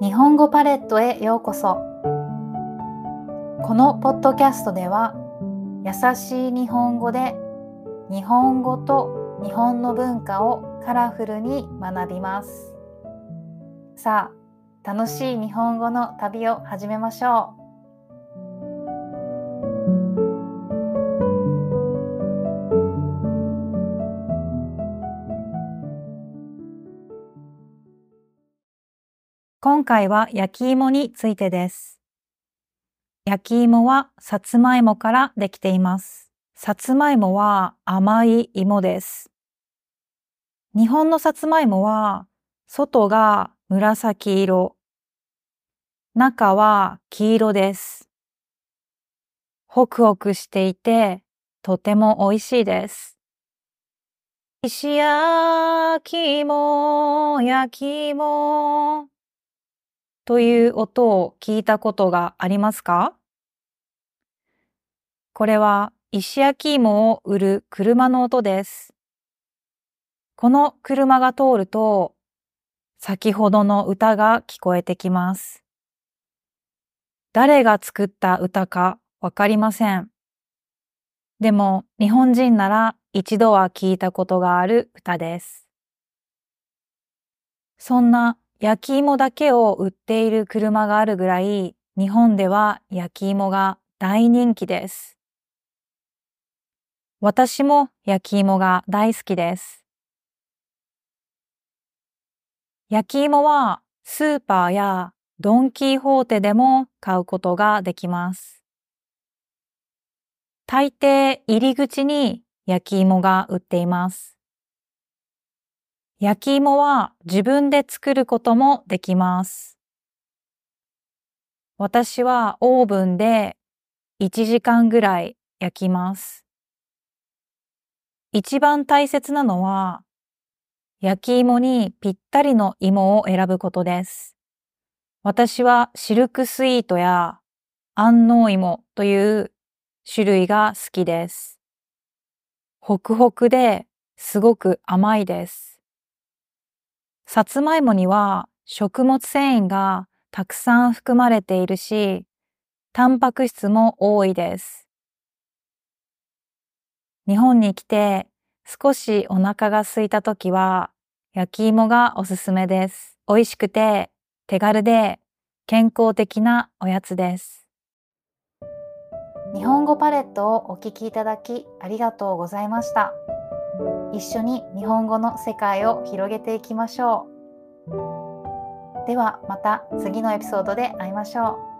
日本語パレットへようこそ。このポッドキャストでは優しい日本語で日本語と日本の文化をカラフルに学びます。さあ楽しい日本語の旅を始めましょう。今回は焼き芋についてです。焼き芋はさつまいもからできています。さつまいもは甘い芋です。日本のさつまいもは外が紫色、中は黄色です。ホクホクしていてとても美味しいです。石焼き芋、焼き芋。という音を聞いたことがありますか？これは石焼き芋を売る車の音です。この車が通ると、先ほどの歌が聞こえてきます。誰が作った歌かわかりません。でも日本人なら一度は聞いたことがある歌です。そんな焼き芋だけを売っている車があるぐらい、日本では焼き芋が大人気です。私も焼き芋が大好きです。焼き芋はスーパーやドンキーホーテでも買うことができます。大抵入り口に焼き芋が売っています。焼き芋は自分で作ることもできます。私はオーブンで1時間ぐらい焼きます。一番大切なのは焼き芋にぴったりの芋を選ぶことです。私はシルクスイートや安納芋という種類が好きです。ホクホクですごく甘いです。さつまいもには食物繊維がたくさん含まれているし、タンパク質も多いです。日本に来て少しお腹が空いた時は焼き芋がおすすめです。美味しくて手軽で健康的なおやつです。日本語パレットをお聞きいただきありがとうございました。一緒に日本語の世界を広げていきましょう。ではまた次のエピソードで会いましょう。